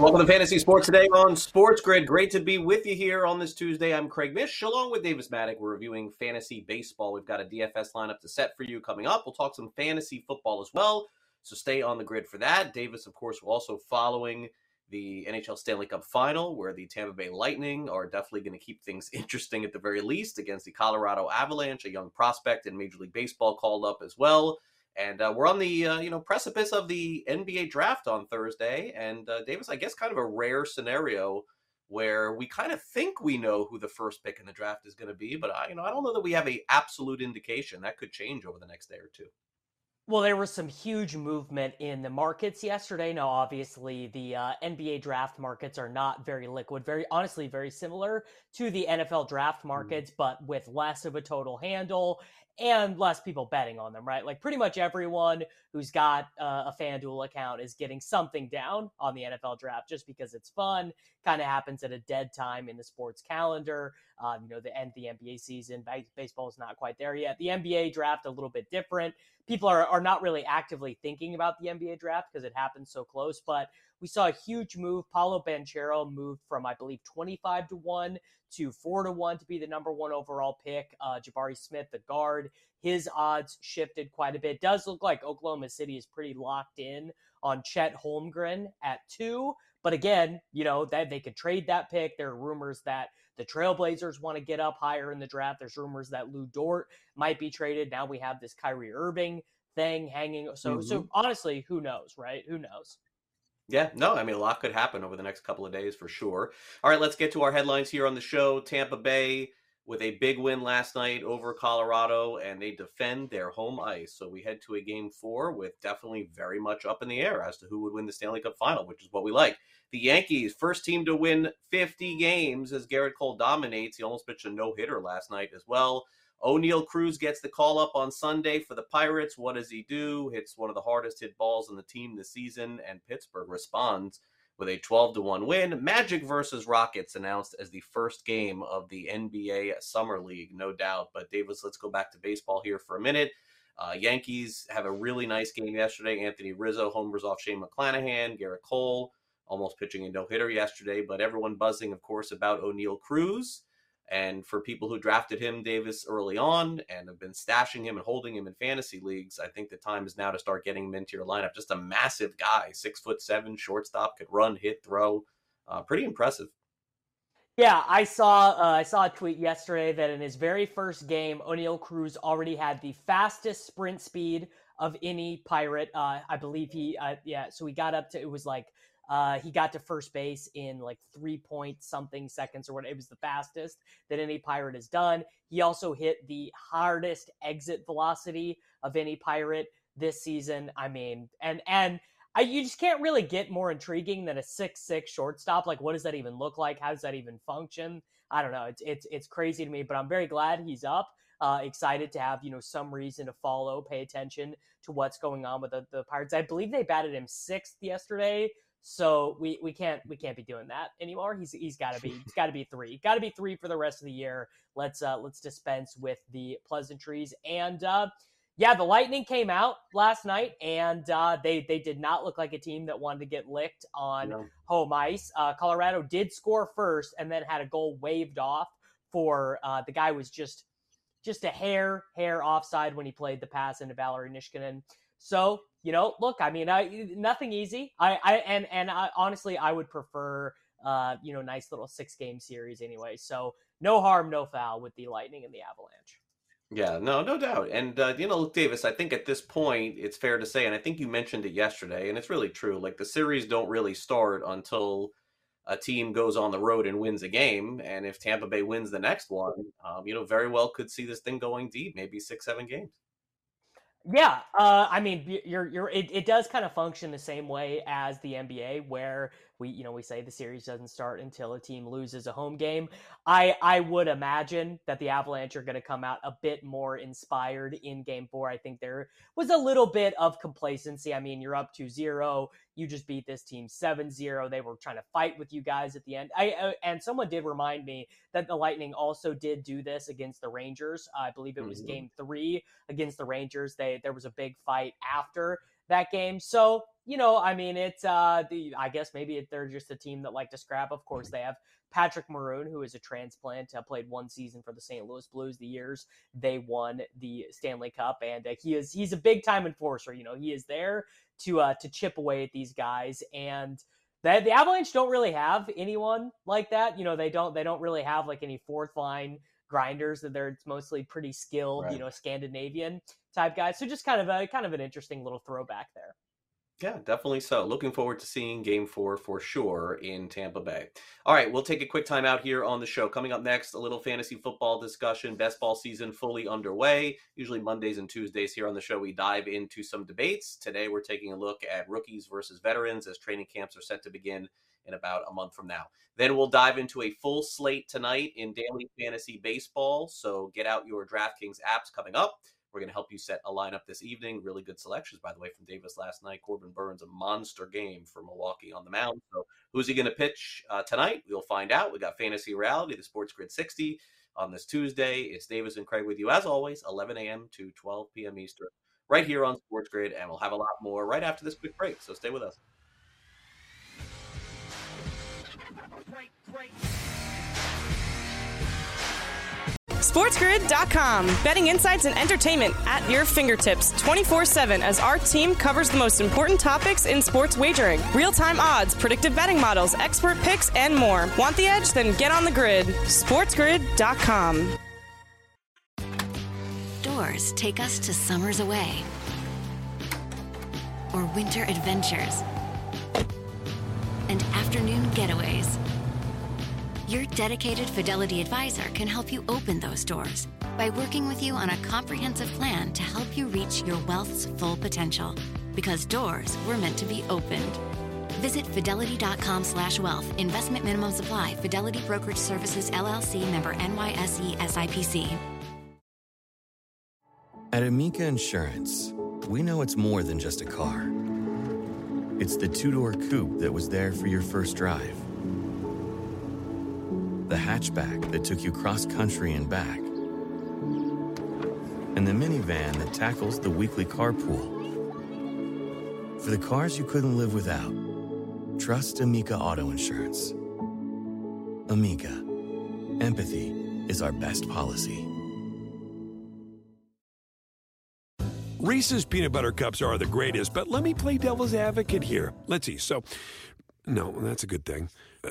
Welcome to Fantasy Sports today on Sports Grid. Great to be with you here on this Tuesday. I'm Craig Mish, along with Davis Mattek. We're reviewing fantasy baseball. We've got a DFS lineup to set for you coming up. We'll talk some fantasy football as well, so stay on the grid for that. Davis, of course, will also following the NHL Stanley Cup Final, where the Tampa Bay Lightning are definitely going to keep things interesting at the very least against the Colorado Avalanche, a young prospect in Major League Baseball called up as well. And uh, we're on the uh, you know precipice of the NBA draft on Thursday. And uh, Davis, I guess, kind of a rare scenario where we kind of think we know who the first pick in the draft is going to be, but I you know I don't know that we have a absolute indication. That could change over the next day or two. Well, there was some huge movement in the markets yesterday. Now, obviously, the uh, NBA draft markets are not very liquid, very honestly, very similar to the NFL draft markets, mm. but with less of a total handle and less people betting on them, right? Like pretty much everyone who's got uh, a FanDuel account is getting something down on the NFL draft just because it's fun. Kind of happens at a dead time in the sports calendar. Um, you know, the end of the NBA season, baseball is not quite there yet. The NBA draft a little bit different. People are are not really actively thinking about the NBA draft because it happens so close, but we saw a huge move. Paolo Banchero moved from, I believe, 25 to 1 to 4 to 1 to be the number one overall pick. Uh, Jabari Smith, the guard, his odds shifted quite a bit. It does look like Oklahoma City is pretty locked in on Chet Holmgren at 2. But again, you know, that they could trade that pick. There are rumors that the Trailblazers want to get up higher in the draft. There's rumors that Lu Dort might be traded. Now we have this Kyrie Irving thing hanging. So, mm-hmm. so honestly, who knows, right? Who knows? Yeah, no, I mean, a lot could happen over the next couple of days for sure. All right, let's get to our headlines here on the show. Tampa Bay with a big win last night over Colorado, and they defend their home ice. So we head to a game four with definitely very much up in the air as to who would win the Stanley Cup final, which is what we like. The Yankees, first team to win 50 games as Gerrit Cole dominates. He almost pitched a no hitter last night as well. Oneil Cruz gets the call up on Sunday for the Pirates. What does he do? Hits one of the hardest hit balls in the team this season, and Pittsburgh responds with a 12 to 1 win. Magic versus Rockets announced as the first game of the NBA Summer League, no doubt. But Davis, let's go back to baseball here for a minute. Uh, Yankees have a really nice game yesterday. Anthony Rizzo homers off Shane McClanahan, Gerrit Cole almost pitching a no hitter yesterday, but everyone buzzing, of course, about Oneil Cruz. And for people who drafted him, Davis, early on and have been stashing him and holding him in fantasy leagues, I think the time is now to start getting him into your lineup. Just a massive guy, six foot seven, shortstop, could run, hit, throw. Uh, pretty impressive. Yeah, I saw uh, I saw a tweet yesterday that in his very first game, Oneil Cruz already had the fastest sprint speed of any pirate. Uh, I believe he, uh, yeah. So he got up to it was like uh, he got to first base in like three point something seconds or what. It was the fastest that any pirate has done. He also hit the hardest exit velocity of any pirate this season. I mean, and and I, you just can't really get more intriguing than a six six shortstop. Like, what does that even look like? How does that even function? I don't know. It's it's it's crazy to me, but I'm very glad he's up. Uh, excited to have you know some reason to follow, pay attention to what's going on with the, the Pirates. I believe they batted him sixth yesterday so we we can't we can't be doing that anymore. He's he's got to be he's got to be three. Got to be three for the rest of the year. Let's uh let's dispense with the pleasantries and uh yeah, the Lightning came out last night and uh, they they did not look like a team that wanted to get licked on no. home ice. Uh, Colorado did score first and then had a goal waved off for uh, the guy was just just a hair hair offside when he played the pass into Valeri Nichushkin. So you know, look, I mean, I, nothing easy. I, I and and I, honestly, I would prefer uh, you know, nice little six game series anyway. So no harm, no foul with the Lightning and the Avalanche. Yeah, no, no doubt. And uh, you know, look, Davis, I think at this point it's fair to say, and I think you mentioned it yesterday, and it's really true. Like the series don't really start until a team goes on the road and wins a game, and if Tampa Bay wins the next one, um, you know, very well could see this thing going deep, maybe six, seven games. Yeah, uh, I mean, you're you're it, it does kind of function the same way as the NBA, where we you know we say the series doesn't start until a team loses a home game. I i would imagine that the avalanche are going to come out a bit more inspired in game four. I think there was a little bit of complacency. I mean you're up to zero you just beat this team 7-0 they were trying to fight with you guys at the end. I uh, and someone did remind me that the lightning also did do this against the rangers. I believe it was mm-hmm. game three against the rangers. They there was a big fight after that game. So, you know, I mean, it's, uh, the, I guess maybe they're just a team that like to scrap. Of course, they have Patrick Maroon, who is a transplant, uh, played one season for the St. Louis Blues the years they won the Stanley Cup. And uh, he is, he's a big time enforcer. You know, he is there to, uh, to chip away at these guys. And, the, the Avalanche don't really have anyone like that. You know, they don't they don't really have like any fourth line grinders that they're mostly pretty skilled, right. you know, Scandinavian type guys. So just kind of a kind of an interesting little throwback there. Yeah, definitely so. Looking forward to seeing game four for sure in Tampa Bay. All right, we'll take a quick time out here on the show. Coming up next, a little fantasy football discussion. Best ball season fully underway. Usually Mondays and Tuesdays here on the show, we dive into some debates. Today, we're taking a look at rookies versus veterans as training camps are set to begin in about a month from now. Then we'll dive into a full slate tonight in daily fantasy baseball. So get out your DraftKings apps coming up. We're going to help you set a lineup this evening. Really good selections, by the way, from Davis last night. Corbin Burnes, a monster game for Milwaukee on the mound. So, who's he going to pitch uh, tonight? We'll find out. We got Fantasy Reality, the Sports Grid 60 on this Tuesday. It's Davis and Craig with you, as always, 11 a.m. to 12 p.m. Eastern, right here on Sports Grid. And we'll have a lot more right after this quick break. So, stay with us. Great, great. SportsGrid.com. Betting insights and entertainment at your fingertips 24 7 as our team covers the most important topics in sports wagering real time odds, predictive betting models, expert picks, and more. Want the edge? Then get on the grid. SportsGrid.com. Doors take us to summers away or winter adventures and afternoon getaways your dedicated Fidelity advisor can help you open those doors by working with you on a comprehensive plan to help you reach your wealth's full potential. Because doors were meant to be opened. Visit fidelity.com slash wealth. Investment minimum supply. Fidelity Brokerage Services, LLC member NYSE SIPC. At Amica Insurance, we know it's more than just a car. It's the two door coupe that was there for your first drive the hatchback that took you cross country and back, and the minivan that tackles the weekly carpool. For the cars you couldn't live without, trust Amica Auto Insurance. Amica, empathy is our best policy. Reese's peanut butter cups are the greatest, but let me play devil's advocate here. Let's see. So, no, that's a good thing. Uh,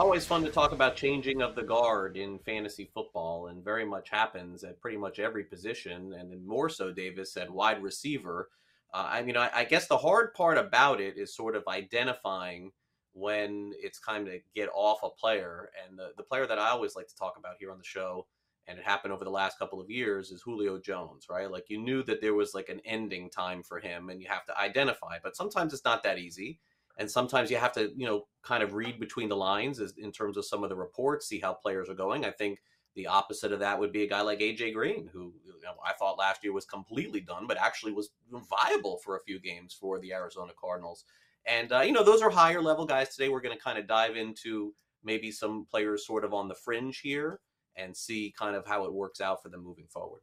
Always fun to talk about changing of the guard in fantasy football, and very much happens at pretty much every position, and then more so, Davis said, wide receiver. Uh, I mean, I, I, guess the hard part about it is sort of identifying when it's time to get off a player. And the, the player that I always like to talk about here on the show, and it happened over the last couple of years, is Julio Jones, right? Like you knew that there was like an ending time for him, and you have to identify. But sometimes it's not that easy and sometimes you have to you know kind of read between the lines as, in terms of some of the reports see how players are going i think the opposite of that would be a guy like aj green who you know, i thought last year was completely done but actually was viable for a few games for the arizona cardinals And, uh, you know, those are higher level guys. Today, we're going to kind of dive into maybe some players sort of on the fringe here and see kind of how it works out for them moving forward.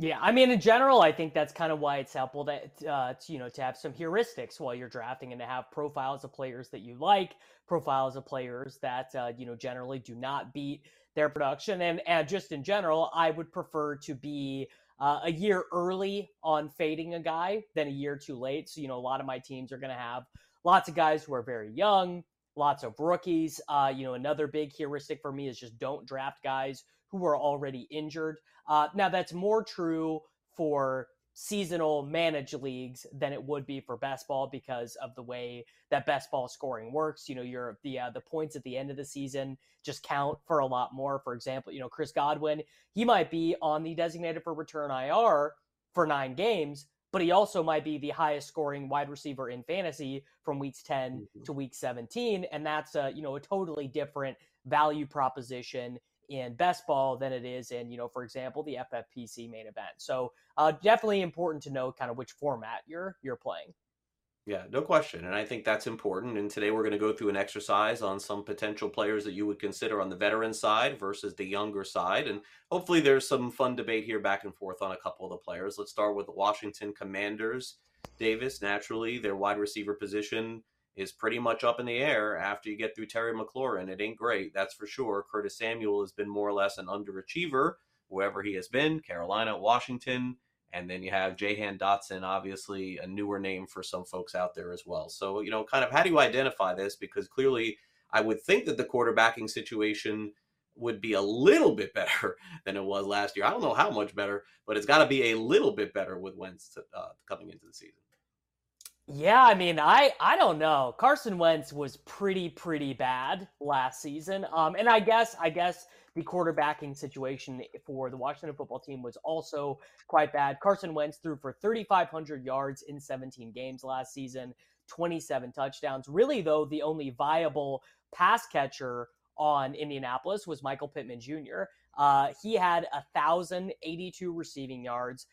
Yeah, I mean, in general, I think that's kind of why it's helpful that uh, to, you know to have some heuristics while you're drafting and to have profiles of players that you like, profiles of players that uh, you know generally do not beat their production, and and just in general, I would prefer to be uh, a year early on fading a guy than a year too late. So you know, a lot of my teams are going to have lots of guys who are very young, lots of rookies. Uh, you know, another big heuristic for me is just don't draft guys who are already injured. Uh, now, that's more true for seasonal managed leagues than it would be for best ball because of the way that best ball scoring works. You know, your the uh, the points at the end of the season just count for a lot more. For example, you know, Chris Godwin, he might be on the designated for return IR for nine games, but he also might be the highest scoring wide receiver in fantasy from weeks 10 mm-hmm. to week 17 and that's a you know a totally different value proposition in best ball than it is in, you know, for example, the FFPC main event. So uh, definitely important to know kind of which format you're you're playing. Yeah, no question. And I think that's important. And today we're going to go through an exercise on some potential players that you would consider on the veteran side versus the younger side. And hopefully there's some fun debate here back and forth on a couple of the players. Let's start with the Washington Commanders. Davis, naturally, their wide receiver position is pretty much up in the air after you get through Terry McLaurin. It ain't great, that's for sure. Curtis Samuel has been more or less an underachiever wherever he has been Carolina, Washington. And then you have Jahan Dotson, obviously a newer name for some folks out there as well. So, you know, kind of how do you identify this? Because clearly, I would think that the quarterbacking situation would be a little bit better than it was last year. I don't know how much better, but it's got to be a little bit better with Wentz uh, coming into the season. Yeah, I mean, I I don't know. Carson Wentz was pretty pretty bad last season. Um, and I guess I guess the quarterbacking situation for the Washington football team was also quite bad. Carson Wentz threw for 3,500 yards in 17 games last season, 27 touchdowns. Really, though, the only viable pass catcher on Indianapolis was Michael Pittman Jr. Uh, he had 1,082 receiving yards,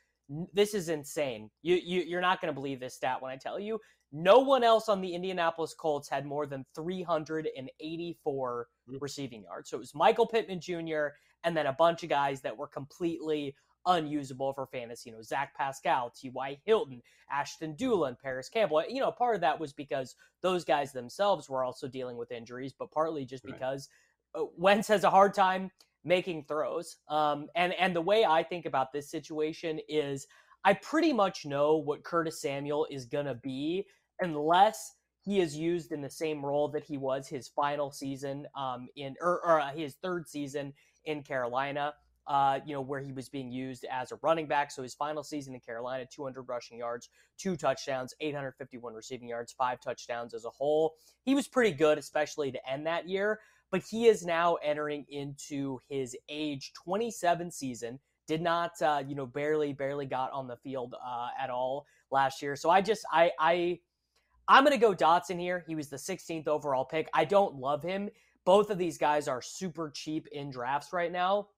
this is insane. You, you you're not going to believe this stat when I tell you. No one else on the Indianapolis Colts had more than 384 mm-hmm. receiving yards. So it was Michael Pittman Jr. and then a bunch of guys that were completely unusable for fantasy. You know, Zach Pascal, T.Y. Hilton, Ashton Dulin, Parris Campbell. You know, part of that was because those guys themselves were also dealing with injuries, but partly just right. because uh, Wentz has a hard time making throws. Um, and and the way I think about this situation is I pretty much know what Curtis Samuel is gonna be unless he is used in the same role that he was his final season um, in or, or uh, his third season in Carolina. Uh, you know, where he was being used as a running back. So his final season in Carolina, 200 rushing yards, two touchdowns, 851 receiving yards, five touchdowns as a whole. He was pretty good, especially to end that year but he is now entering into his age 27 season. Did not, uh, you know, barely, barely got on the field uh, at all last year. So I just, I, I, I'm going to go Dotson here. He was the 16th overall pick. I don't love him. Both of these guys are super cheap in drafts right now,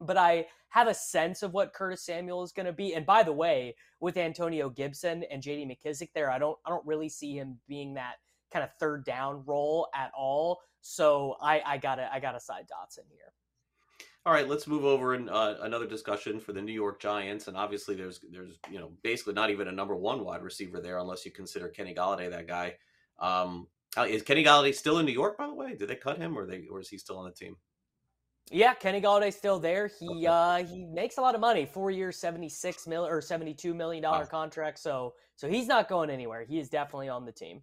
but I have a sense of what Curtis Samuel is going to be. And by the way, with Antonio Gibson and J.D. McKissic there, I don't, I don't really see him being that kind of third down role at all. So I, I gotta I gotta side Dotson here. All right, let's move over in uh, another discussion for the New York Giants, and obviously there's there's you know basically not even a number one wide receiver there unless you consider Kenny Golladay that guy. Um, uh, is Kenny Golladay still in New York? By the way, did they cut him or they or is he still on the team? Yeah, Kenny Golladay's still there. He okay. uh he makes a lot of money, four years, seventy six mil or seventy two million dollar wow. contract. So so he's not going anywhere. He is definitely on the team.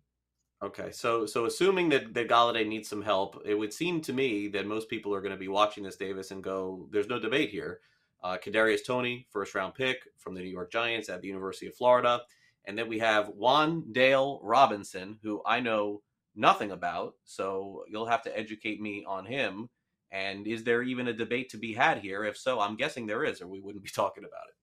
Okay, so so assuming that that Golladay needs some help, it would seem to me that most people are going to be watching this Davis and go, "There's no debate here." Uh, Kadarius Toney, first round pick from the New York Giants at the University of Florida, and then we have Wan'Dale Robinson, who I know nothing about, so you'll have to educate me on him. And is there even a debate to be had here? If so, I'm guessing there is, or we wouldn't be talking about it.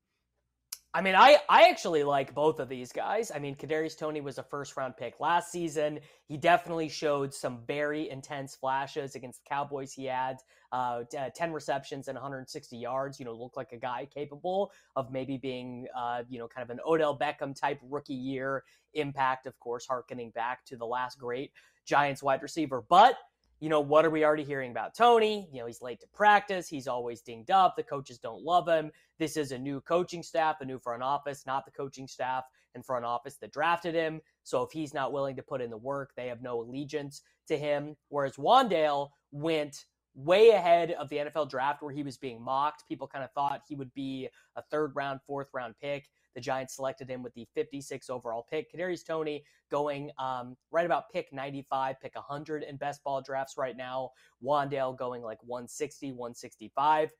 I mean, I, I actually like both of these guys. I mean, Kadarius Toney was a first round pick last season. He definitely showed some very intense flashes against the Cowboys. He had uh, uh 10 receptions and 160 yards. You know, looked like a guy capable of maybe being, uh, you know, kind of an Odell Beckham type rookie year impact. Of course, harkening back to the last great Giants wide receiver, but you know, what are we already hearing about Toney? You know, he's late to practice. He's always dinged up. The coaches don't love him. This is a new coaching staff, a new front office, not the coaching staff and front office that drafted him. So if he's not willing to put in the work, they have no allegiance to him. Whereas Wan'Dale went way ahead of the NFL draft where he was being mocked. People kind of thought he would be a third round, fourth round pick. The Giants selected him with the 56 overall pick. Kadarius Toney going um, right about pick 95, pick 100 in best ball drafts right now. Wan'Dale going like 160, 165.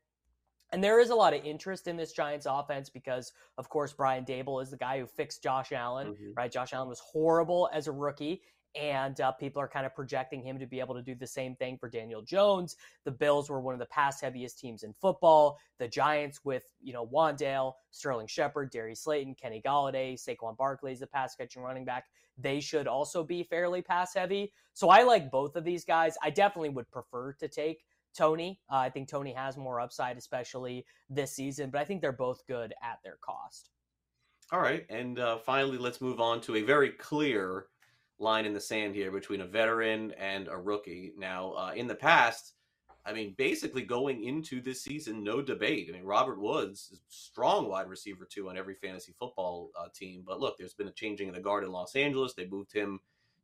And there is a lot of interest in this Giants offense because, of course, Brian Daboll is the guy who fixed Josh Allen, mm-hmm. right? Josh Allen was horrible as a rookie and uh, people are kind of projecting him to be able to do the same thing for Daniel Jones. The Bills were one of the pass heaviest teams in football. The Giants with you know Wan'Dale, Sterling Shepard, Darius Slayton, Kenny Golladay, Saquon Barkley is the pass catching running back. They should also be fairly pass heavy. So I like both of these guys. I definitely would prefer to take Toney. Uh, I think Toney has more upside, especially this season, but I think they're both good at their cost. All right, and uh, finally, let's move on to a very clear line in the sand here between a veteran and a rookie. Now, uh, in the past, I mean, basically going into this season, no debate. I mean, Robert Woods is strong wide receiver too on every fantasy football uh, team. But look, there's been a changing of the guard in Los Angeles. They moved him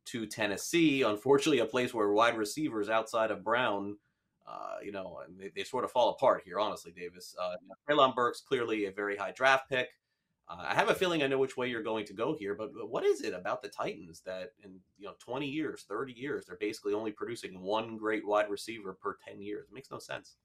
to Tennessee. Unfortunately, a place where wide receivers outside of Brown, uh, you know, they, they, sort of fall apart here. Honestly, Davis. Uh, Treylon Burks clearly a very high draft pick. Uh, I have a feeling I know which way you're going to go here, but what is it about the Titans that in you know 20 years, 30 years, they're basically only producing one great wide receiver per 10 years? It makes no sense.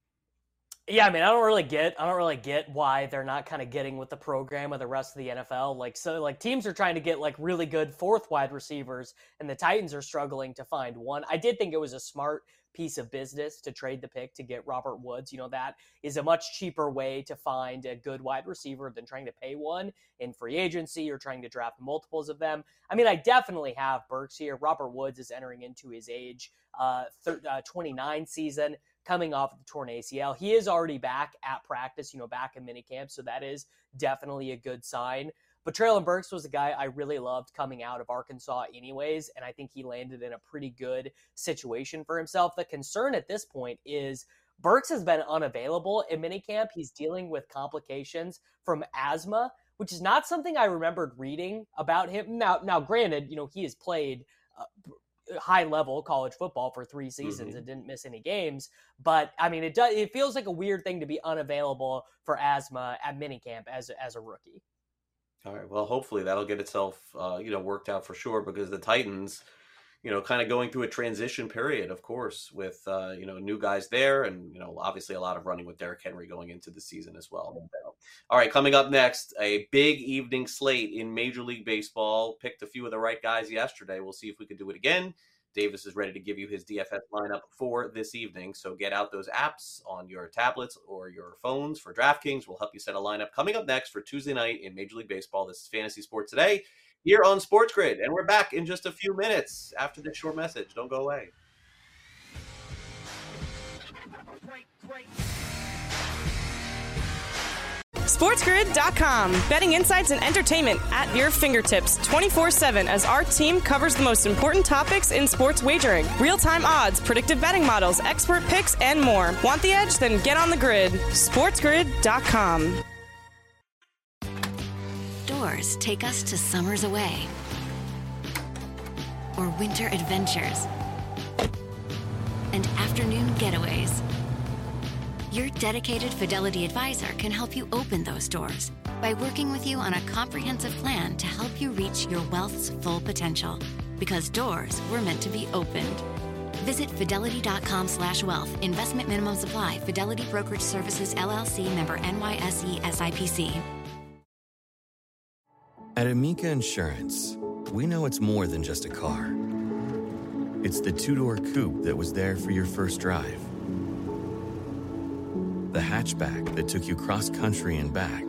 Yeah, I mean, I don't really get, I don't really get why they're not kind of getting with the program of the rest of the NFL. Like, so, like teams are trying to get like really good fourth wide receivers, and the Titans are struggling to find one. I did think it was a smart piece of business to trade the pick to get Robert Woods. You know, that is a much cheaper way to find a good wide receiver than trying to pay one in free agency or trying to draft multiples of them. I mean, I definitely have Burks here. Robert Woods is entering into his age uh, thir- uh 29 season coming off the torn ACL. He is already back at practice, you know, back in minicamp. So that is definitely a good sign. But Treylon Burks was a guy I really loved coming out of Arkansas, anyways, and I think he landed in a pretty good situation for himself. The concern at this point is Burks has been unavailable in minicamp. He's dealing with complications from asthma, which is not something I remembered reading about him. Now, now, granted, you know he has played uh, high level college football for three seasons mm-hmm. and didn't miss any games. But I mean, it does. It feels like a weird thing to be unavailable for asthma at minicamp as as a rookie. All right. Well, hopefully that'll get itself, uh, you know, worked out for sure because the Titans, you know, kind of going through a transition period, of course, with uh, you know new guys there, and you know, obviously a lot of running with Derrick Henry going into the season as well. All right, coming up next, a big evening slate in Major League Baseball. Picked a few of the right guys yesterday. We'll see if we can do it again. Davis is ready to give you his DFS lineup for this evening. So get out those apps on your tablets or your phones for DraftKings. We'll help you set a lineup coming up next for Tuesday night in Major League Baseball. This is Fantasy Sports Today here on Sports Grid. And we're back in just a few minutes after this short message. Don't go away. SportsGrid.com. Betting insights and entertainment at your fingertips 24 7 as our team covers the most important topics in sports wagering real time odds, predictive betting models, expert picks, and more. Want the edge? Then get on the grid. SportsGrid.com. Doors take us to summers away or winter adventures and afternoon getaways your dedicated Fidelity advisor can help you open those doors by working with you on a comprehensive plan to help you reach your wealth's full potential. Because doors were meant to be opened. Visit fidelity.com slash wealth. Investment minimum supply. Fidelity Brokerage Services, LLC member NYSE SIPC. At Amica Insurance, we know it's more than just a car. It's the two-door coupe that was there for your first drive the hatchback that took you cross country and back,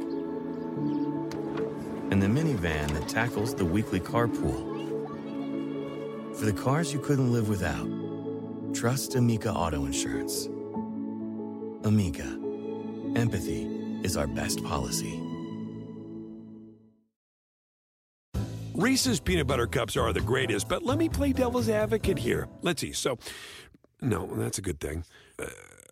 and the minivan that tackles the weekly carpool. For the cars you couldn't live without, trust Amica Auto Insurance. Amica, empathy is our best policy. Reese's peanut butter cups are the greatest, but let me play devil's advocate here. Let's see. So, no, that's a good thing. Uh,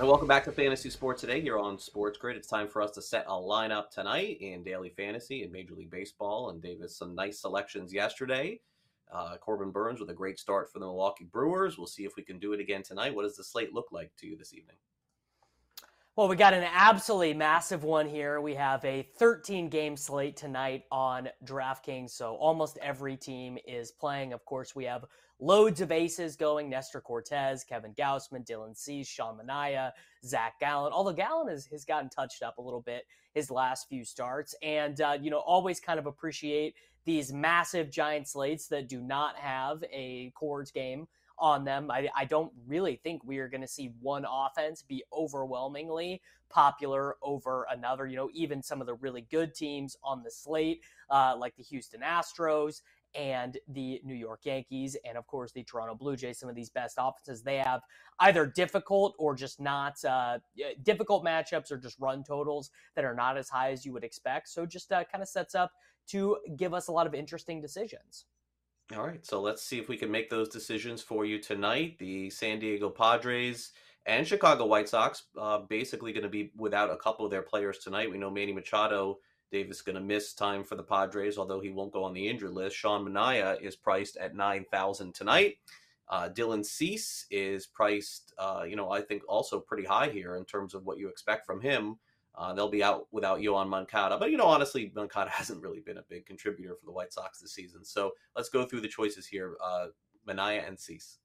And welcome back to Fantasy Sports Today here on Sports Grid. It's time for us to set a lineup tonight in daily fantasy and Major League Baseball. And Davis, some nice selections yesterday. Uh, Corbin Burnes with a great start for the Milwaukee Brewers. We'll see if we can do it again tonight. What does the slate look like to you this evening? Well, we got an absolutely massive one here. We have a 13 game slate tonight on DraftKings. So almost every team is playing. Of course, we have loads of aces going Nestor Cortes, Kevin Gausman, Dylan Cease, Sean Manaea, Zach Gallen. Although Gallen has, has gotten touched up a little bit his last few starts. And, uh, you know, always kind of appreciate these massive giant slates that do not have a Coors game on them. I, I don't really think we are going to see one offense be overwhelmingly popular over another. You know, even some of the really good teams on the slate, uh, like the Houston Astros and the New York Yankees, and of course the Toronto Blue Jays, some of these best offenses, they have either difficult or just not uh, difficult matchups or just run totals that are not as high as you would expect. So just uh, kind of sets up to give us a lot of interesting decisions. All right, so let's see if we can make those decisions for you tonight. The San Diego Padres and Chicago White Sox uh, basically going to be without a couple of their players tonight. We know Manny Machado Davis is going to miss time for the Padres, although he won't go on the injured list. Sean Manaea is priced at nine thousand tonight. Uh, Dylan Cease is priced, uh, you know, I think also pretty high here in terms of what you expect from him. Uh, they'll be out without Yoan Moncada. But, you know, honestly, Moncada hasn't really been a big contributor for the White Sox this season. So let's go through the choices here uh, Manaea and Cease.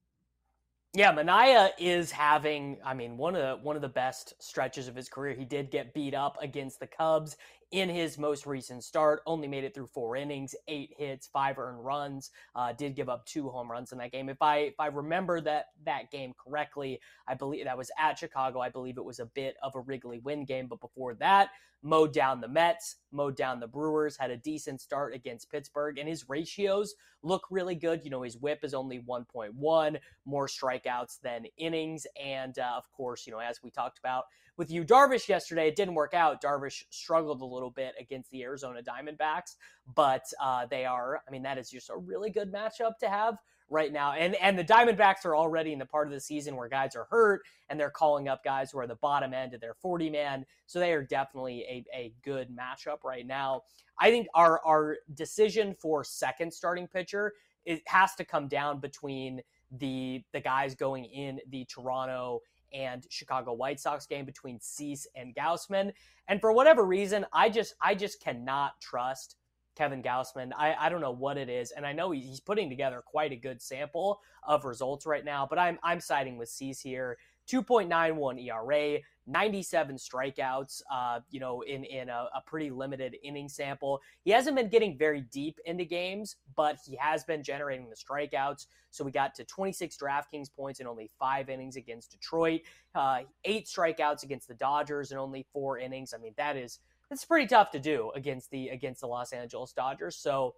Yeah, Manaea is having, I mean, one of the one of the best stretches of his career. He did get beat up against the Cubs in his most recent start. Only made it through four innings, eight hits, five earned runs. Uh, did give up two home runs in that game. If I if I remember that that game correctly, I believe that was at Chicago. I believe it was a bit of a Wrigley win game, but before that, mowed down the Mets, mowed down the Brewers, had a decent start against Pittsburgh, and his ratios look really good. You know, his whip is only 1.1, more strikeouts than innings. And uh, of course, you know, as we talked about with Yu, Darvish yesterday, it didn't work out. Darvish struggled a little bit against the Arizona Diamondbacks, but uh, they are, I mean, that is just a really good matchup to have right now. And and the Diamondbacks are already in the part of the season where guys are hurt and they're calling up guys who are the bottom end of their 40 man. So they are definitely a, a good matchup right now. I think our our decision for second starting pitcher it has to come down between the the guys going in the Toronto and Chicago White Sox game between Cease and Gausman. And for whatever reason, I just I just cannot trust Kevin Gausman. I, I don't know what it is, and I know he's putting together quite a good sample of results right now. But I'm I'm siding with Cease here. 2.91 ERA, 97 strikeouts. Uh, you know, in in a, a, pretty limited inning sample. He hasn't been getting very deep into games, but he has been generating the strikeouts. So we got to 26 DraftKings points in only five innings against Detroit, uh, eight strikeouts against the Dodgers in only four innings. I mean, that is it's pretty tough to do against the against the Los Angeles Dodgers. So,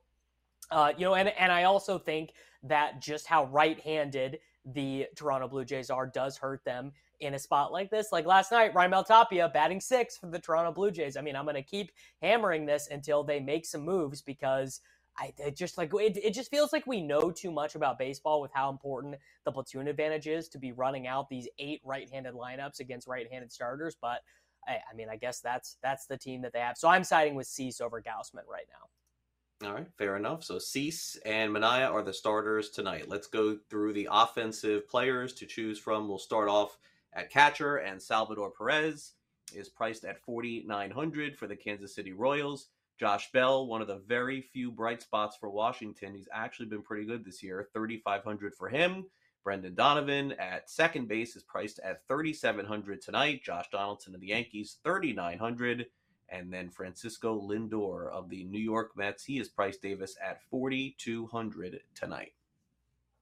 uh, you know, and and I also think that just how right-handed the Toronto Blue Jays are does hurt them in a spot like this. Like last night, Raimel Tapia batting six for the Toronto Blue Jays. I mean, I'm going to keep hammering this until they make some moves because. I it just like it, it just feels like we know too much about baseball with how important the platoon advantage is to be running out these eight right-handed lineups against right-handed starters. But I, I mean, I guess that's that's the team that they have. So I'm siding with Cease over Gausman right now. All right, fair enough. So Cease and Manaea are the starters tonight. Let's go through the offensive players to choose from. We'll start off at catcher, and Salvador Perez is priced at 4900 for the Kansas City Royals. Josh Bell, one of the very few bright spots for Washington. He's actually been pretty good this year. 3500 for him. Brendan Donovan at second base is priced at 3700 tonight. Josh Donaldson of the Yankees 3900 and then Francisco Lindor of the New York Mets, he is priced Davis at 4200 tonight.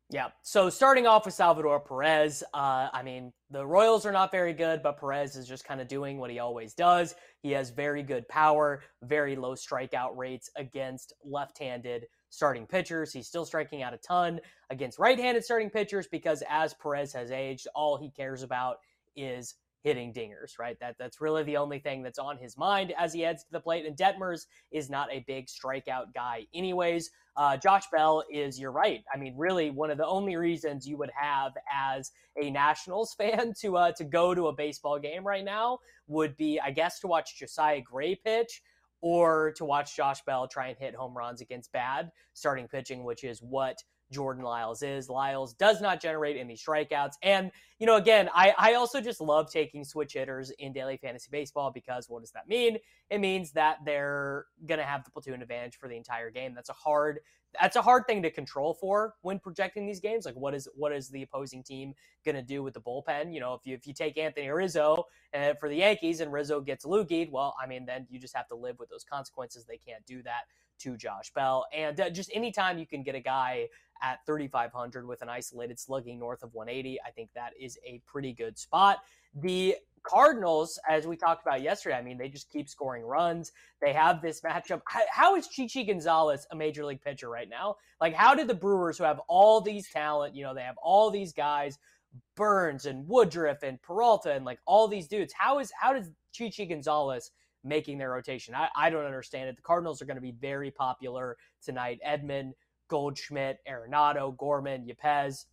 Yeah. So starting off with Salvador Perez, uh, I mean, the Royals are not very good, but Perez is just kind of doing what he always does. He has very good power, very low strikeout rates against left handed starting pitchers. He's still striking out a ton against right handed starting pitchers because as Perez has aged, all he cares about is hitting dingers, right? That that's really the only thing that's on his mind as he heads to the plate. And Detmers is not a big strikeout guy, anyways. Uh, Josh Bell is, you're right. I mean, really, one of the only reasons you would have as a Nationals fan to uh, to go to a baseball game right now would be, I guess, to watch Josiah Gray pitch or to watch Josh Bell try and hit home runs against bad starting pitching, which is what Jordan Lyles is. Lyles does not generate any strikeouts. And, you know, again, I, I also just love taking switch hitters in daily fantasy baseball because what does that mean? It means that they're going to have the platoon advantage for the entire game. That's a hard that's a hard thing to control for when projecting these games. Like, what is what is the opposing team going to do with the bullpen? You know, if you if you take Anthony Rizzo uh, for the Yankees and Rizzo gets loogied, well, I mean, then you just have to live with those consequences. They can't do that to Josh Bell. And uh, just anytime you can get a guy at 3,500 with an isolated slugging north of 180, I think that is a pretty good spot. The Cardinals, as we talked about yesterday, I mean, they just keep scoring runs. They have this matchup. how, is Chi Chi Gonzalez a major league pitcher right now? Like, how did the Brewers, who have all these talent, you know, they have all these guys, Burnes and Woodruff and Peralta and like all these dudes, how is how does Chi Chi Gonzalez making their rotation? I, I don't understand it. The Cardinals are going to be very popular tonight. Edman, Goldschmidt, Arenado, Gorman, Yepez.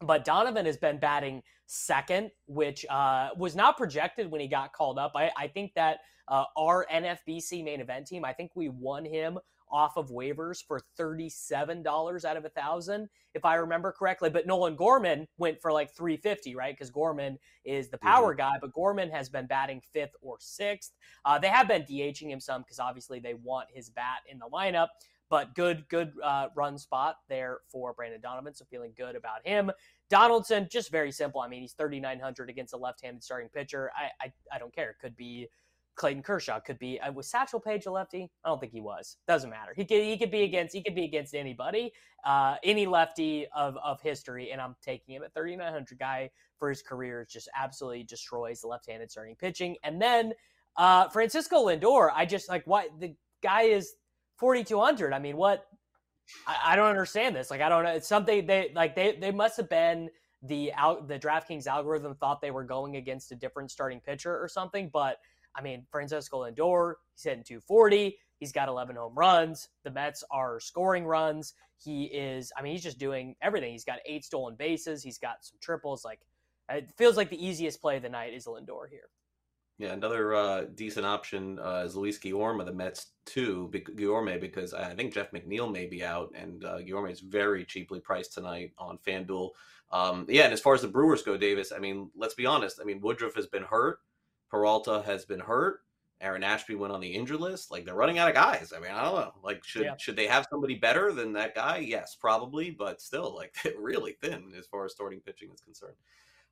But Donovan has been batting second, which uh, was not projected when he got called up. I, I think that uh, our NFBC main event team, I think we won him off of waivers for $37 out of a thousand, if I remember correctly. But Nolan Gorman went for like 350, right? Because Gorman is the power mm-hmm. guy, but Gorman has been batting fifth or sixth. Uh, they have been DHing him some because obviously they want his bat in the lineup but good, good uh, run spot there for Brandon Donovan. So feeling good about him. Donaldson, just very simple. I mean, he's 3,900 against a left-handed starting pitcher. I, I, I don't care. It could be Clayton Kershaw. Could be uh, was Satchel Paige a lefty? I don't think he was. Doesn't matter. He could he could be against he could be against anybody, uh, any lefty of of history. And I'm taking him at 3,900 guy for his career. Just absolutely destroys the left-handed starting pitching. And then uh, Francisco Lindor, I just like what the guy is 4,200. I mean, what? I, I, don't understand this. Like, I don't know. It's something they like. They they must have been the out the DraftKings algorithm thought they were going against a different starting pitcher or something. But I mean, Francisco Lindor, he's hitting 240. He's got 11 home runs. The Mets are scoring runs. He is. I mean, he's just doing everything. He's got eight stolen bases. He's got some triples. Like, it feels like the easiest play of the night is Lindor here. Yeah, another uh, decent option uh, is Luis Guillorme the Mets too. Guillorme because I think Jeff McNeil may be out, and uh, Guillorme is very cheaply priced tonight on FanDuel. Um, yeah, and as far as the Brewers go, Davis, I mean, let's be honest. I mean, Woodruff has been hurt, Peralta has been hurt, Aaron Ashby went on the injured list. Like they're running out of guys. I mean, I don't know. Like should yeah. should they have somebody better than that guy? Yes, probably, but still, like really thin as far as starting pitching is concerned.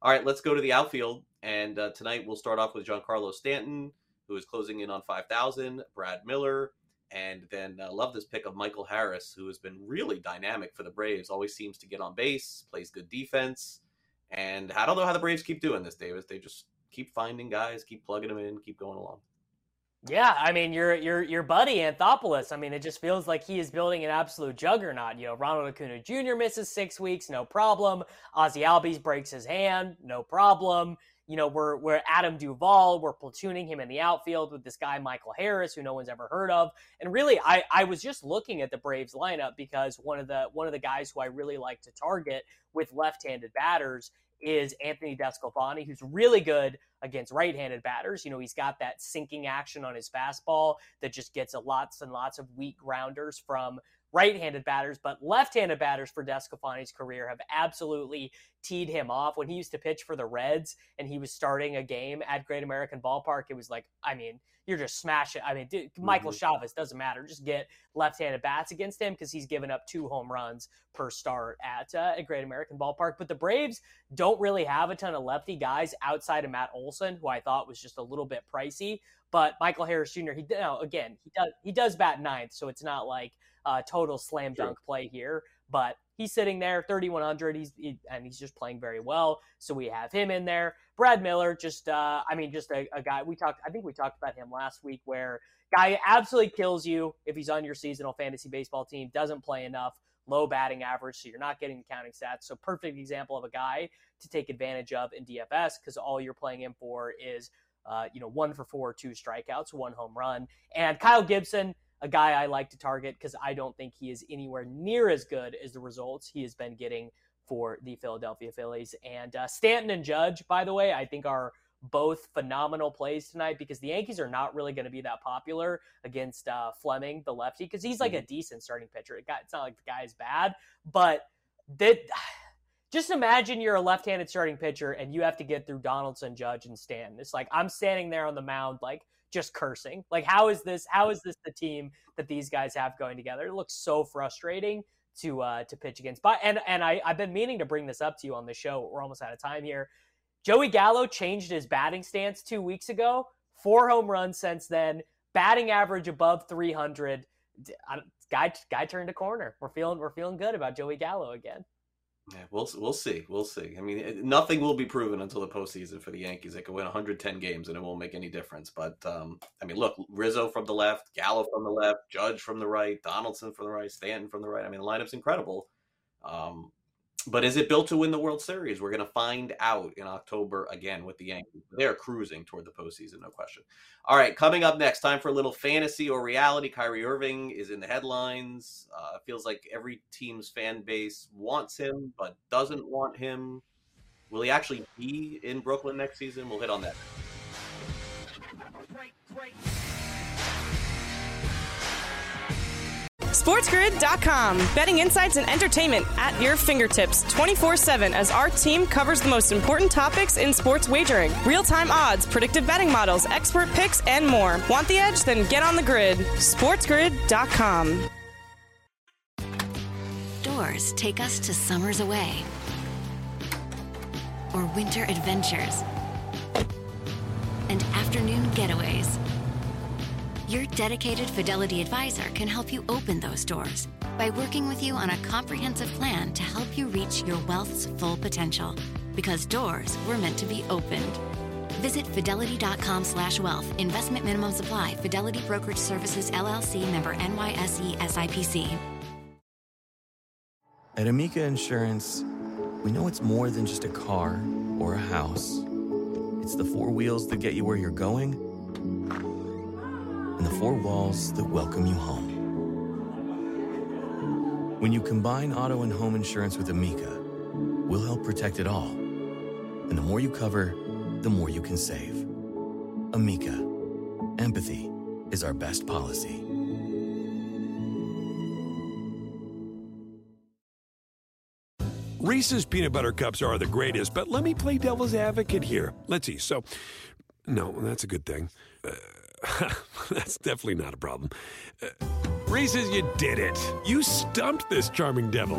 All right, let's go to the outfield. And uh, tonight we'll start off with Giancarlo Stanton, who is closing in on 5,000, Brad Miller, and then uh, love this pick of Michael Harris, who has been really dynamic for the Braves. Always seems to get on base, plays good defense. And I don't know how the Braves keep doing this, Davis. They just keep finding guys, keep plugging them in, keep going along. Yeah, I mean, your your your buddy Anthopoulos. I mean, it just feels like he is building an absolute juggernaut. You know, Ronald Acuna Jr. misses six weeks, no problem. Ozzy Albies breaks his hand, no problem. You know, we're we're Adam Duvall, we're platooning him in the outfield with this guy Michael Harris, who no one's ever heard of. And really, I I was just looking at the Braves lineup because one of the one of the guys who I really like to target with left-handed batters is Anthony DeSclafani, who's really good against right-handed batters. You know, he's got that sinking action on his fastball that just gets a lots and lots of weak grounders from right-handed batters, but left-handed batters for DeSclafani's career have absolutely teed him off. When he used to pitch for the Reds and he was starting a game at Great American Ballpark, it was like, I mean, you're just smashing. I mean, dude, Michael mm-hmm. Chavis doesn't matter. Just get left-handed bats against him because he's given up two home runs per start at uh, a Great American Ballpark. But the Braves don't really have a ton of lefty guys outside of Matt Olson, who I thought was just a little bit pricey. But Michael Harris Jr. He you know, again he does he does bat ninth, so it's not like a total slam dunk sure. play here. But he's sitting there 3100 he's he, and he's just playing very well so we have him in there brad miller just uh, i mean just a, a, guy we talked i think we talked about him last week where guy absolutely kills you if he's on your seasonal fantasy baseball team doesn't play enough low batting average so you're not getting the counting stats so perfect example of a guy to take advantage of in dfs because all you're playing him for is uh, you know one for four two strikeouts one home run and kyle gibson a guy I like to target because I don't think he is anywhere near as good as the results he has been getting for the Philadelphia Phillies. And uh, Stanton and Judge, by the way, I think are both phenomenal plays tonight because the Yankees are not really going to be that popular against uh, Fleming, the lefty, because he's like a mm-hmm. decent starting pitcher. It got, it's not like the guy is bad, but that. Just imagine you're a left-handed starting pitcher and you have to get through Donaldson, Judge, and Stanton. It's like I'm standing there on the mound, like just cursing. Like, how is this? How is this the team that these guys have going together? It looks so frustrating to uh, to pitch against. But and and I I've been meaning to bring this up to you on the show. We're almost out of time here. Joey Gallo changed his batting stance two weeks ago. Four home runs since then. Batting average above 300. Guy guy turned a corner. We're feeling we're feeling good about Joey Gallo again. Yeah, we'll we'll see. We'll see. I mean, nothing will be proven until the postseason for the Yankees. They could win 110 games and it won't make any difference. But um, I mean, look, Rizzo from the left, Gallo from the left, Judge from the right, Donaldson from the right, Stanton from the right. I mean, the lineup's incredible. Um, but is it built to win the World Series? We're going to find out in October again with the Yankees. They're cruising toward the postseason, no question. All right, coming up next, time for a little fantasy or reality. Kyrie Irving is in the headlines. Uh, feels like every team's fan base wants him, but doesn't want him. Will he actually be in Brooklyn next season? We'll hit on that. Great, great. SportsGrid.com. Betting insights and entertainment at your fingertips 24 7 as our team covers the most important topics in sports wagering real time odds, predictive betting models, expert picks, and more. Want the edge? Then get on the grid. SportsGrid.com. Doors take us to summers away or winter adventures and afternoon getaways your dedicated Fidelity advisor can help you open those doors by working with you on a comprehensive plan to help you reach your wealth's full potential. Because doors were meant to be opened. Visit fidelity.com slash wealth. Investment minimum supply. Fidelity Brokerage Services, LLC member NYSE SIPC. At Amica Insurance, we know it's more than just a car or a house. It's the four wheels that get you where you're going and the four walls that welcome you home. When you combine auto and home insurance with Amica, we'll help protect it all. And the more you cover, the more you can save. Amica, empathy is our best policy. Reese's peanut butter cups are the greatest, but let me play devil's advocate here. Let's see. So, no, that's a good thing. Uh, That's definitely not a problem. Uh, Reese's, you did it. You stumped this charming devil.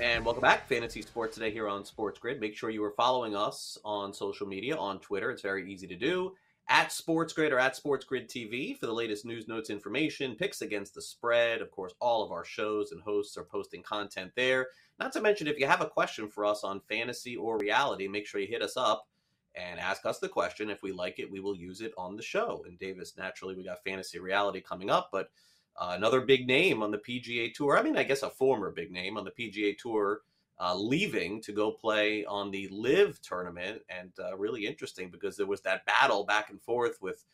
And welcome back, Fantasy Sports Today here on Sports Grid. Make sure you are following us on social media, on Twitter. It's very easy to do at SportsGrid or at SportsGrid TV for the latest news, notes, information, picks against the spread. Of course, all of our shows and hosts are posting content there. Not to mention, if you have a question for us on fantasy or reality, make sure you hit us up and ask us the question. If we like it, we will use it on the show. And Davis, naturally, we got fantasy reality coming up, but uh, another big name on the PGA Tour. I mean, I guess a former big name on the PGA Tour uh, leaving to go play on the LIV tournament, and uh, really interesting because there was that battle back and forth with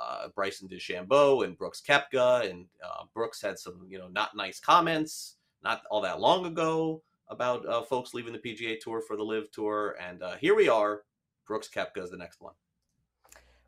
uh, Bryson DeChambeau and Brooks Koepka, and uh, Brooks had some you know not nice comments not all that long ago about uh, folks leaving the PGA Tour for the LIV Tour, and uh, here we are. Brooks Koepka is the next one.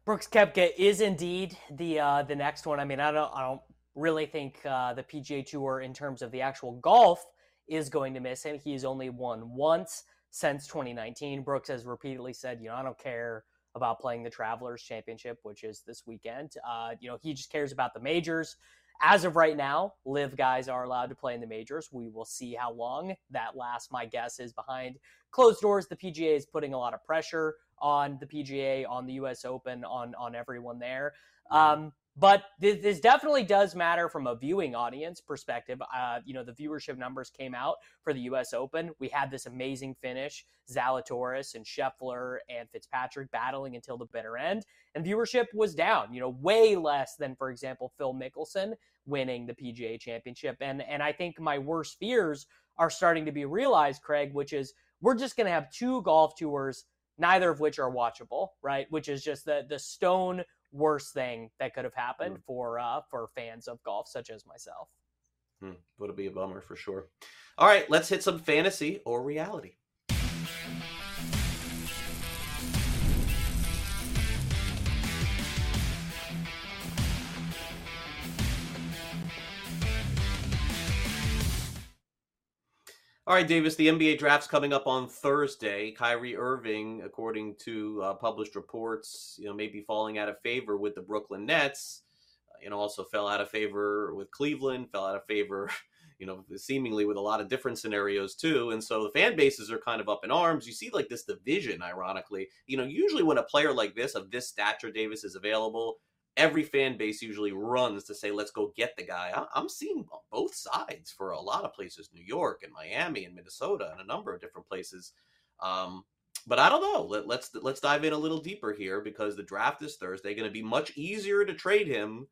Brooks Koepka is indeed the the next one. I mean, I don't I don't really think the PGA Tour in terms of the actual golf is going to miss him. He's only won once since 2019. Brooks has repeatedly said, you know, I don't care about playing the Travelers Championship, which is this weekend. Uh, you know, he just cares about the majors. As of right now, LIV guys are allowed to play in the majors. We will see how long that lasts. My guess is behind closed doors. The PGA is putting a lot of pressure on the PGA, on the U.S. Open, on on everyone there. Mm-hmm. Um, but this, this, definitely does matter from a viewing audience perspective. Uh, you know, the viewership numbers came out for the U.S. Open. We had this amazing finish: Zalatoris and Scheffler and Fitzpatrick battling until the bitter end, and viewership was down. You know, way less than, for example, Phil Mickelson winning the PGA Championship. And and I think my worst fears are starting to be realized, Craig, which is we're just going to have two golf tours, neither of which are watchable, right? Which is just the the stone worst thing that could have happened mm. for uh, for fans of golf such as myself. Hmm. Would be a bummer for sure. All right, let's hit some fantasy or reality. All right, Davis, the NBA draft's coming up on Thursday. Kyrie Irving, according to uh, published reports, you know, may be falling out of favor with the Brooklyn Nets. Uh, you know, also fell out of favor with Cleveland, fell out of favor, you know, seemingly with a lot of different scenarios too. And so the fan bases are kind of up in arms. You see like this division, ironically. You know, usually when a player like this, of this stature, Davis, is available, every fan base usually runs to say, let's go get the guy. I'm seeing both sides for a lot of places, New York and Miami and Minnesota and a number of different places. Um, but I don't know. Let, let's let's dive in a little deeper here because the draft is Thursday. Going to be much easier to trade him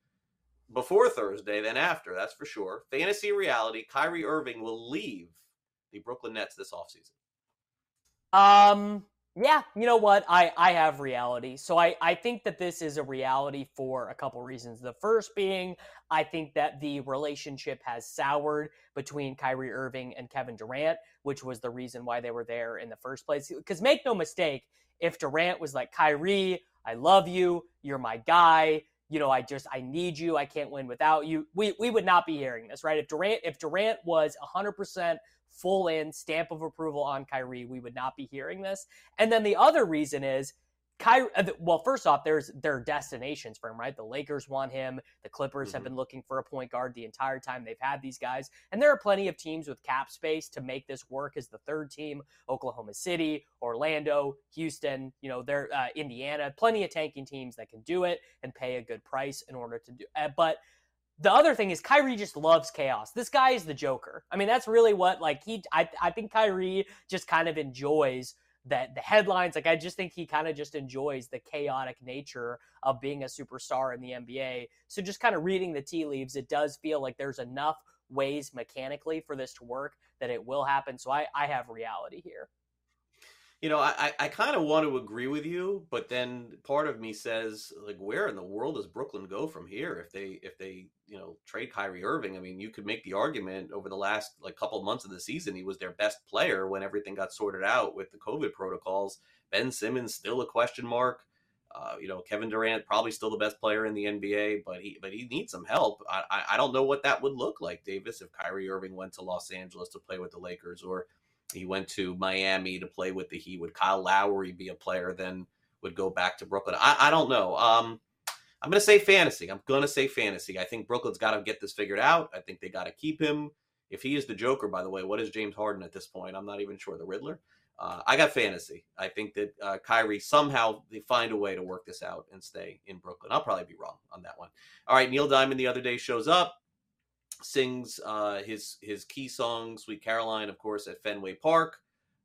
before Thursday than after. That's for sure. Fantasy reality: Kyrie Irving will leave the Brooklyn Nets this offseason. Um, yeah, you know what? I I have reality. So I I think that this is a reality for a couple reasons. The first being I think that the relationship has soured between Kyrie Irving and Kevin Durant, which was the reason why they were there in the first place. Cuz make no mistake, if Durant was like Kyrie, I love you, you're my guy, you know, I just I need you, I can't win without you. We we would not be hearing this, right? If Durant if Durant was 100% full in stamp of approval on Kyrie, we would not be hearing this. And then the other reason is Kyrie. Uh, well, first off, there's there are destinations for him, right? The Lakers want him. The Clippers mm-hmm. have been looking for a point guard the entire time they've had these guys, and there are plenty of teams with cap space to make this work as the third team. Oklahoma City, Orlando, Houston, you know, they're uh, Indiana, plenty of tanking teams that can do it and pay a good price in order to do. Uh, but the other thing is Kyrie just loves chaos. This guy is the Joker. I mean, that's really what like he. I I think Kyrie just kind of enjoys that the headlines. Like I just think he kind of just enjoys the chaotic nature of being a superstar in the NBA. So just kind of reading the tea leaves, it does feel like there's enough ways mechanically for this to work that it will happen. So I I have reality here you know, I, I kind of want to agree with you, but then part of me says, like, where in the world does Brooklyn go from here if they if they you know trade Kyrie Irving? I mean, you could make the argument over the last like couple months of the season he was their best player when everything got sorted out with the COVID protocols. Ben Simmons still a question mark. Uh, you know, Kevin Durant probably still the best player in the NBA, but he but he needs some help. I, I I don't know what that would look like, Davis, if Kyrie Irving went to Los Angeles to play with the Lakers or he went to Miami to play with the Heat. Would Kyle Lowry be a player then would go back to Brooklyn? I, I don't know. Um, I'm going to say fantasy. I'm going to say fantasy. I think Brooklyn's got to get this figured out. I think they got to keep him. If he is the Joker, by the way, what is James Harden at this point? I'm not even sure. The Riddler. Uh, I got fantasy. I think that uh, Kyrie somehow they find a way to work this out and stay in Brooklyn. I'll probably be wrong on that one. All right, Neil Diamond the other day shows up sings uh, his his key song "Sweet Caroline," of course, at Fenway Park.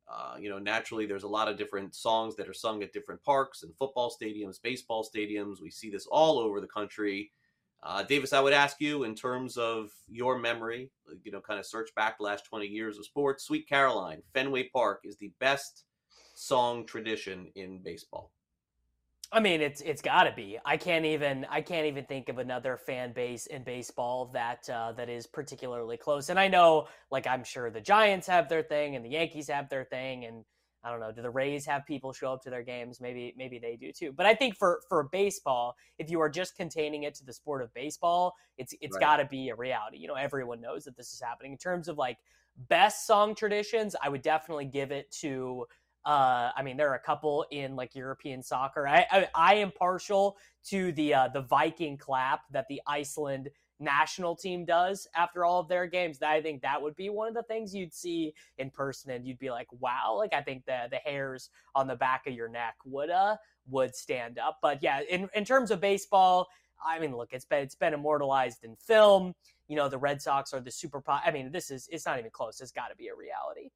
Uh, you know, naturally, there's a lot of different songs that are sung at different parks and football stadiums, baseball stadiums. We see this all over the country. Uh, Davis, I would ask you, in terms of your memory, you know, kind of search back the last 20 years of sports, Sweet Caroline, Fenway Park is the best song tradition in baseball. I mean, it's it's got to be. I can't even I can't even think of another fan base in baseball that uh, that is particularly close. And I know, like, I'm sure the Giants have their thing, and the Yankees have their thing, and I don't know. Do the Rays have people show up to their games? Maybe maybe they do too. But I think for for baseball, if you are just containing it to the sport of baseball, it's it's right. got to be a reality. You know, everyone knows that this is happening. In terms of like best song traditions, I would definitely give it to uh, I mean, there are a couple in like European soccer. I I, I am partial to the uh, the Viking clap that the Iceland national team does after all of their games. I think that would be one of the things you'd see in person, and you'd be like, "Wow!" Like I think the the hairs on the back of your neck would uh would stand up. But yeah, in in terms of baseball, I mean, look, it's been it's been immortalized in film. You know, the Red Sox are the super. Po- I mean, this is it's not even close. It's got to be a reality.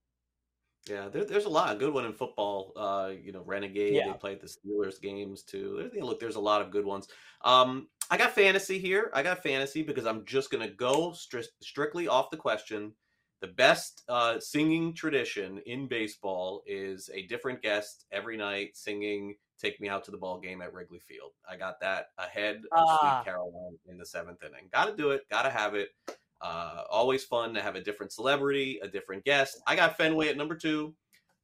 Yeah, there, there's a lot. A good one in football. Uh, you know, Renegade. Yeah. They played the Steelers games too. Look, there's a lot of good ones. Um, I got fantasy here. I got fantasy because I'm just gonna go stri- strictly off the question. The best uh, singing tradition in baseball is a different guest every night singing "Take Me Out to the Ball Game" at Wrigley Field. I got that ahead of uh. Sweet ah. Caroline in the seventh inning. Got to do it. Got to have it. Uh, always fun to have a different celebrity, a different guest. I got Fenway at number two,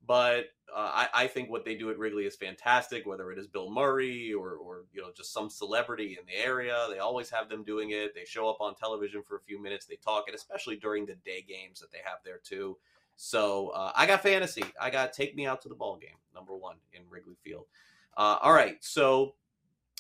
but uh, I, I, think what they do at Wrigley is fantastic. Whether it is Bill Murray or, or you know just some celebrity in the area, they always have them doing it. They show up on television for a few minutes. They talk, and especially during the day games that they have there too. So uh, I got fantasy. I got take me out to the ball game, number one in Wrigley Field. Uh, all right, so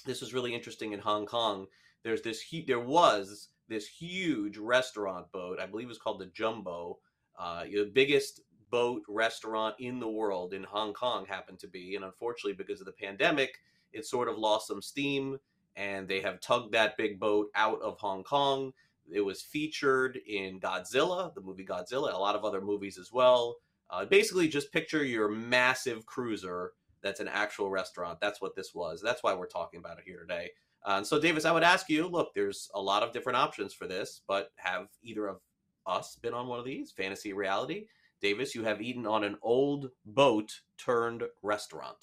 this was really interesting in Hong Kong. There's this. There was this huge restaurant boat. I believe it's called the Jumbo. Uh, the biggest boat restaurant in the world in Hong Kong happened to be. And unfortunately, because of the pandemic, it sort of lost some steam and they have tugged that big boat out of Hong Kong. It was featured in Godzilla, the movie Godzilla, a lot of other movies as well. Uh, basically, just picture your massive cruiser that's an actual restaurant. That's what this was. That's why we're talking about it here today. Uh, so, Davis, I would ask you look, there's a lot of different options for this, but have either of us been on one of these? Fantasy reality? Davis, you have eaten on an old boat turned restaurant.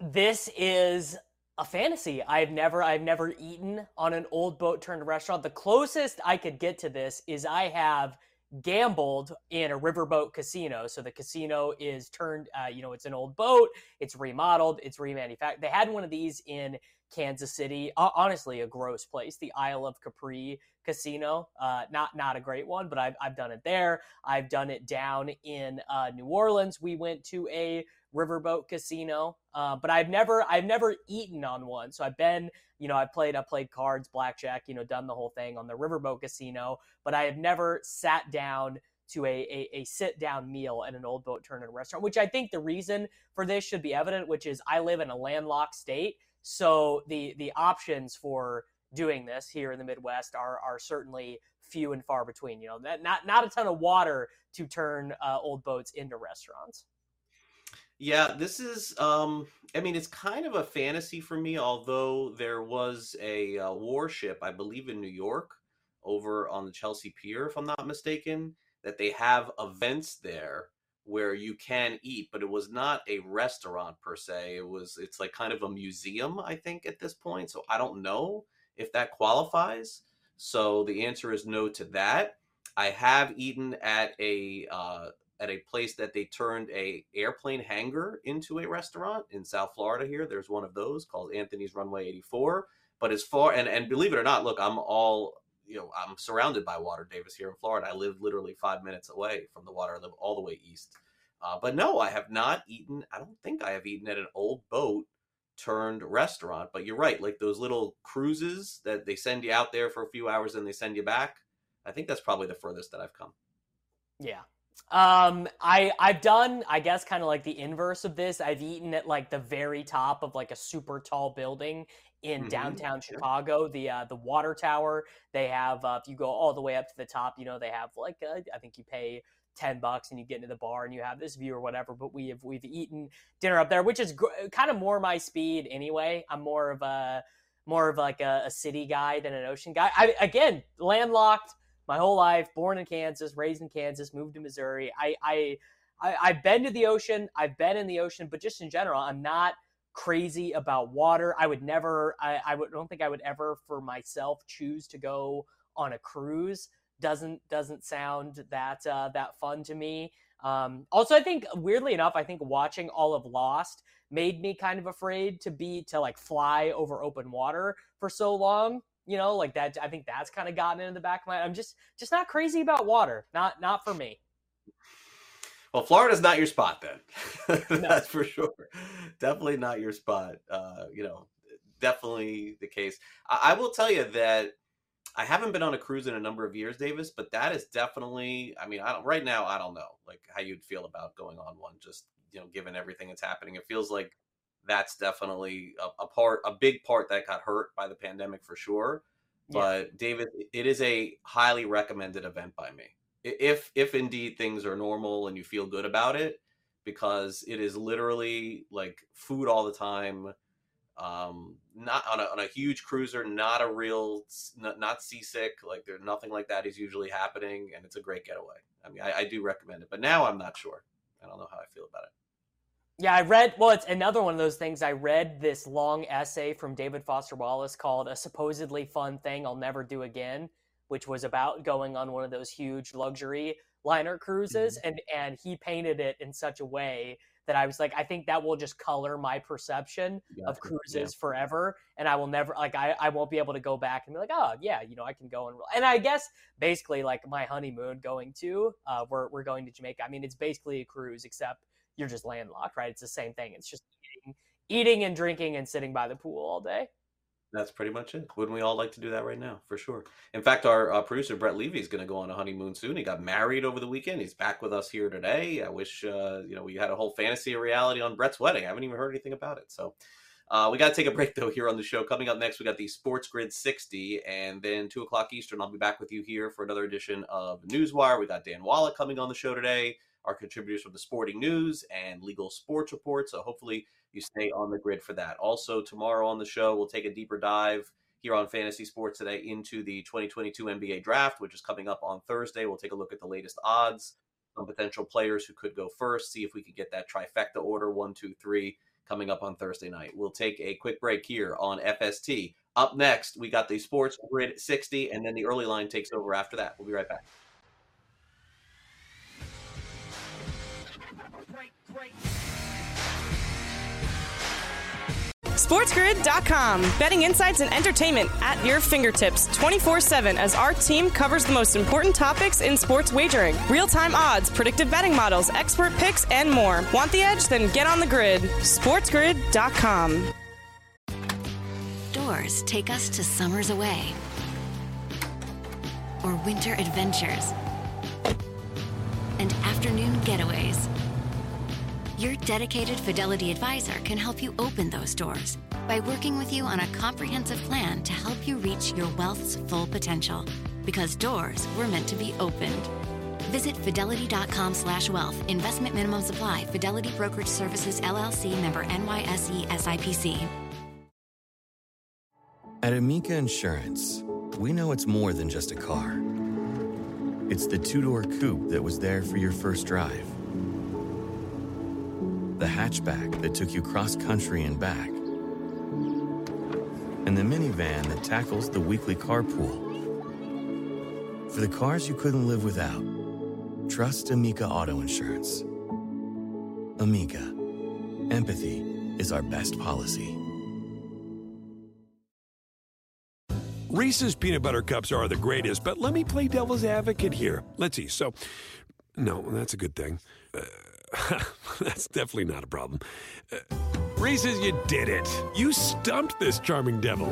This is a fantasy. I've never I've never eaten on an old boat turned restaurant. The closest I could get to this is I have gambled in a riverboat casino. So the casino is turned, uh, you know, it's an old boat, it's remodeled, it's remanufactured. They had one of these in Kansas City. honestly, a gross place, the Isle of Capri Casino. Uh, not not a great one, but I've I've done it there. I've done it down in uh, New Orleans. We went to a riverboat casino, uh, but I've never I've never eaten on one. So I've been, you know, I played I played cards, blackjack, you know, done the whole thing on the riverboat casino, but I have never sat down to a, a, a, sit down meal at an old boat turn in restaurant, which I think the reason for this should be evident, which is I live in a landlocked state. So the the options for doing this here in the Midwest are are certainly few and far between. You know, not not a ton of water to turn uh, old boats into restaurants. Yeah, this is. Um, I mean, it's kind of a fantasy for me. Although there was a uh, warship, I believe, in New York, over on the Chelsea Pier, if I'm not mistaken, that they have events there where you can eat, but it was not a restaurant per se. It was it's like kind of a museum, I think, at this point. So I don't know if that qualifies. So the answer is no to that. I have eaten at a uh, at a place that they turned a airplane hangar into a restaurant in South Florida. Here, there's one of those called Anthony's Runway 84. But as far and and believe it or not, look, I'm all you know, I'm surrounded by water, Davis, here in Florida. I live literally five minutes away from the water. I live all the way east. Uh, but no, I have not eaten. I don't think I have eaten at an old boat turned restaurant. But you're right, like those little cruises that they send you out there for a few hours and they send you back. I think that's probably the furthest that I've come. Yeah. Um, I I've done I guess kind of like the inverse of this. I've eaten at like the very top of like a super tall building in mm-hmm. downtown Chicago, the uh, the water tower. They have uh, if you go all the way up to the top, you know they have like uh, I think you pay 10 bucks and you get into the bar and you have this view or whatever but we have we've eaten dinner up there which is gr- kind of more my speed anyway i'm more of a more of like a, a city guy than an ocean guy I, again landlocked my whole life born in kansas raised in kansas moved to missouri I, I i i've been to the ocean i've been in the ocean but just in general i'm not crazy about water. I would never, I, I would, don't think I would ever for myself choose to go on a cruise. Doesn't doesn't sound that uh, that fun to me. Um, also, I think weirdly enough, I think watching all of Lost made me kind of afraid to be to like fly over open water for so long. You know, like that. I think that's kind of gotten into the back of my. I'm just just not crazy about water. Not not for me. Well, Florida's not your spot then. That's for sure. Definitely not your spot. Uh, you know, definitely the case. I, I, will tell you that I haven't been on a cruise in a number of years, Davis, but that is definitely. I mean, I don't right now. I don't know like how you'd feel about going on one. Just you know, given everything that's happening, it feels like that's definitely a, a part, a big part that got hurt by the pandemic for sure. Yeah. But David, it is a highly recommended event by me if if indeed things are normal and you feel good about it because it is literally like food all the time um not on a, on a huge cruiser not a real not, not seasick like there's nothing like that is usually happening and it's a great getaway i mean I, I do recommend it but now i'm not sure i don't know how i feel about it yeah, I read. Well, it's another one of those things. I read this long essay from David Foster Wallace called "A Supposedly Fun Thing I'll Never Do Again," which was about going on one of those huge luxury liner cruises mm-hmm. and and he painted it in such a way that I was like, I think that will just color my perception of cruises yeah. forever. And I will never like I, I won't be able to go back and be like, oh yeah, you know, I can go and and I guess basically like my honeymoon going to uh we're we're going to Jamaica. I mean it's basically a cruise except you're just landlocked, right? It's the same thing. It's just eating, eating and drinking and sitting by the pool all day. That's pretty much it. Wouldn't we all like to do that right now? For sure. In fact, our uh, producer Brett Levy is going to go on a honeymoon soon. He got married over the weekend. He's back with us here today. I wish uh, you know we had a whole fantasy of reality on Brett's wedding. I haven't even heard anything about it. So uh, we got to take a break though here on the show. Coming up next, we got the Sports Grid 60, and then two o'clock Eastern. I'll be back with you here for another edition of Newswire. We got Dan Wallach coming on the show today. Our contributors from the Sporting News and Legal Sports Report. So hopefully you stay on the grid for that. Also tomorrow on the show, we'll take a deeper dive here on Fantasy Sports today into the 2022 NBA draft, which is coming up on Thursday. We'll take a look at the latest odds, some potential players who could go first, see if we could get that trifecta order one, two, three coming up on Thursday night. We'll take a quick break here on FST. Up next, we got the Sports Grid 60, and then the early line takes over after that. We'll be right back. SportsGrid.com. Betting insights and entertainment at your fingertips 24 7 as our team covers the most important topics in sports wagering real time odds, predictive betting models, expert picks, and more. Want the edge? Then get on the grid. SportsGrid.com. Doors take us to summers away or winter adventures and afternoon getaways your dedicated Fidelity advisor can help you open those doors by working with you on a comprehensive plan to help you reach your wealth's full potential. Because doors were meant to be opened. Visit fidelity.com slash wealth. Investment minimum supply. Fidelity Brokerage Services, LLC member NYSE SIPC. At Amica Insurance, we know it's more than just a car. It's the two door coupe that was there for your first drive the hatchback that took you cross country and back, and the minivan that tackles the weekly carpool. For the cars you couldn't live without, trust Amica Auto Insurance. Amica, empathy is our best policy. Reese's peanut butter cups are the greatest, but let me play devil's advocate here. Let's see. So, no, that's a good thing. Uh, That's definitely not a problem. Uh, Reese's, you did it. You stumped this charming devil.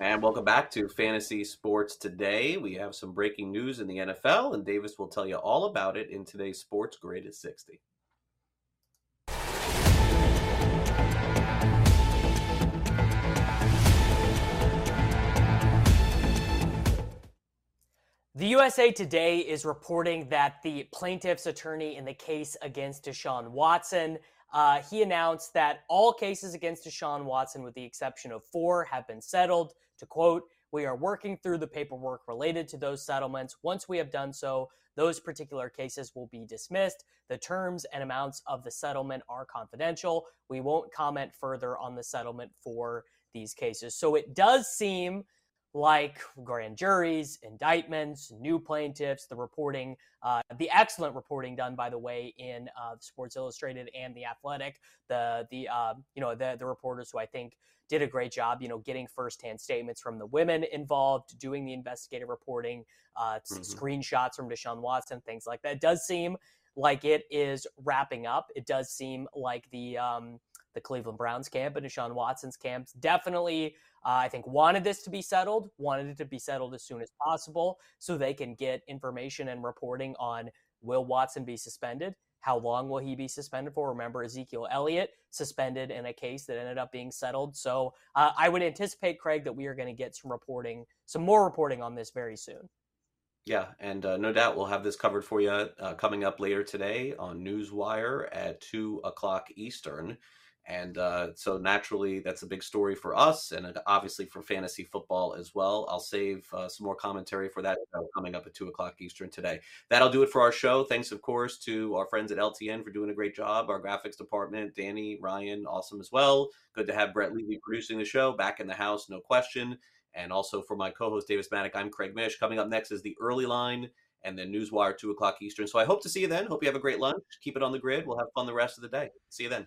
And welcome back to Fantasy Sports Today. We have some breaking news in the NFL, and Davis will tell you all about it in today's Sports Grid at 60. The USA Today is reporting that the plaintiff's attorney in the case against Deshaun Watson uh, he announced that all cases against Deshaun Watson, with the exception of four, have been settled. To quote, we are working through the paperwork related to those settlements. Once we have done so, those particular cases will be dismissed. The terms and amounts of the settlement are confidential. We won't comment further on the settlement for these cases. So it does seem like grand juries, indictments, new plaintiffs, the reporting, uh, the excellent reporting done, by the way, in uh, Sports Illustrated and The Athletic, the the uh, you know the the reporters who I think did a great job, you know, getting firsthand statements from the women involved, doing the investigative reporting, uh, mm-hmm. screenshots from Deshaun Watson, things like that. It does seem like it is wrapping up. It does seem like the um, the Cleveland Browns camp and Deshaun Watson's camps definitely, uh, I think, wanted this to be settled, wanted it to be settled as soon as possible so they can get information and reporting on will Watson be suspended? How long will he be suspended for? Remember, Ezekiel Elliott suspended in a case that ended up being settled. So uh, I would anticipate, Craig, that we are going to get some reporting, some more reporting on this very soon. Yeah, and uh, no doubt we'll have this covered for you uh, coming up later today on Newswire at 2 o'clock Eastern. And uh, so naturally, that's a big story for us and obviously for fantasy football as well. I'll save uh, some more commentary for that coming up at 2 o'clock Eastern today. That'll do it for our show. Thanks, of course, to our friends at LTN for doing a great job. Our graphics department, Danny, Ryan, awesome as well. Good to have Brett Levy producing the show. Back in the house, no question. And also for my co host, Davis Mattek, I'm Craig Mish. Coming up next is the early line and then Newswire, 2 o'clock Eastern. So I hope to see you then. Hope you have a great lunch. Keep it on the grid. We'll have fun the rest of the day. See you then.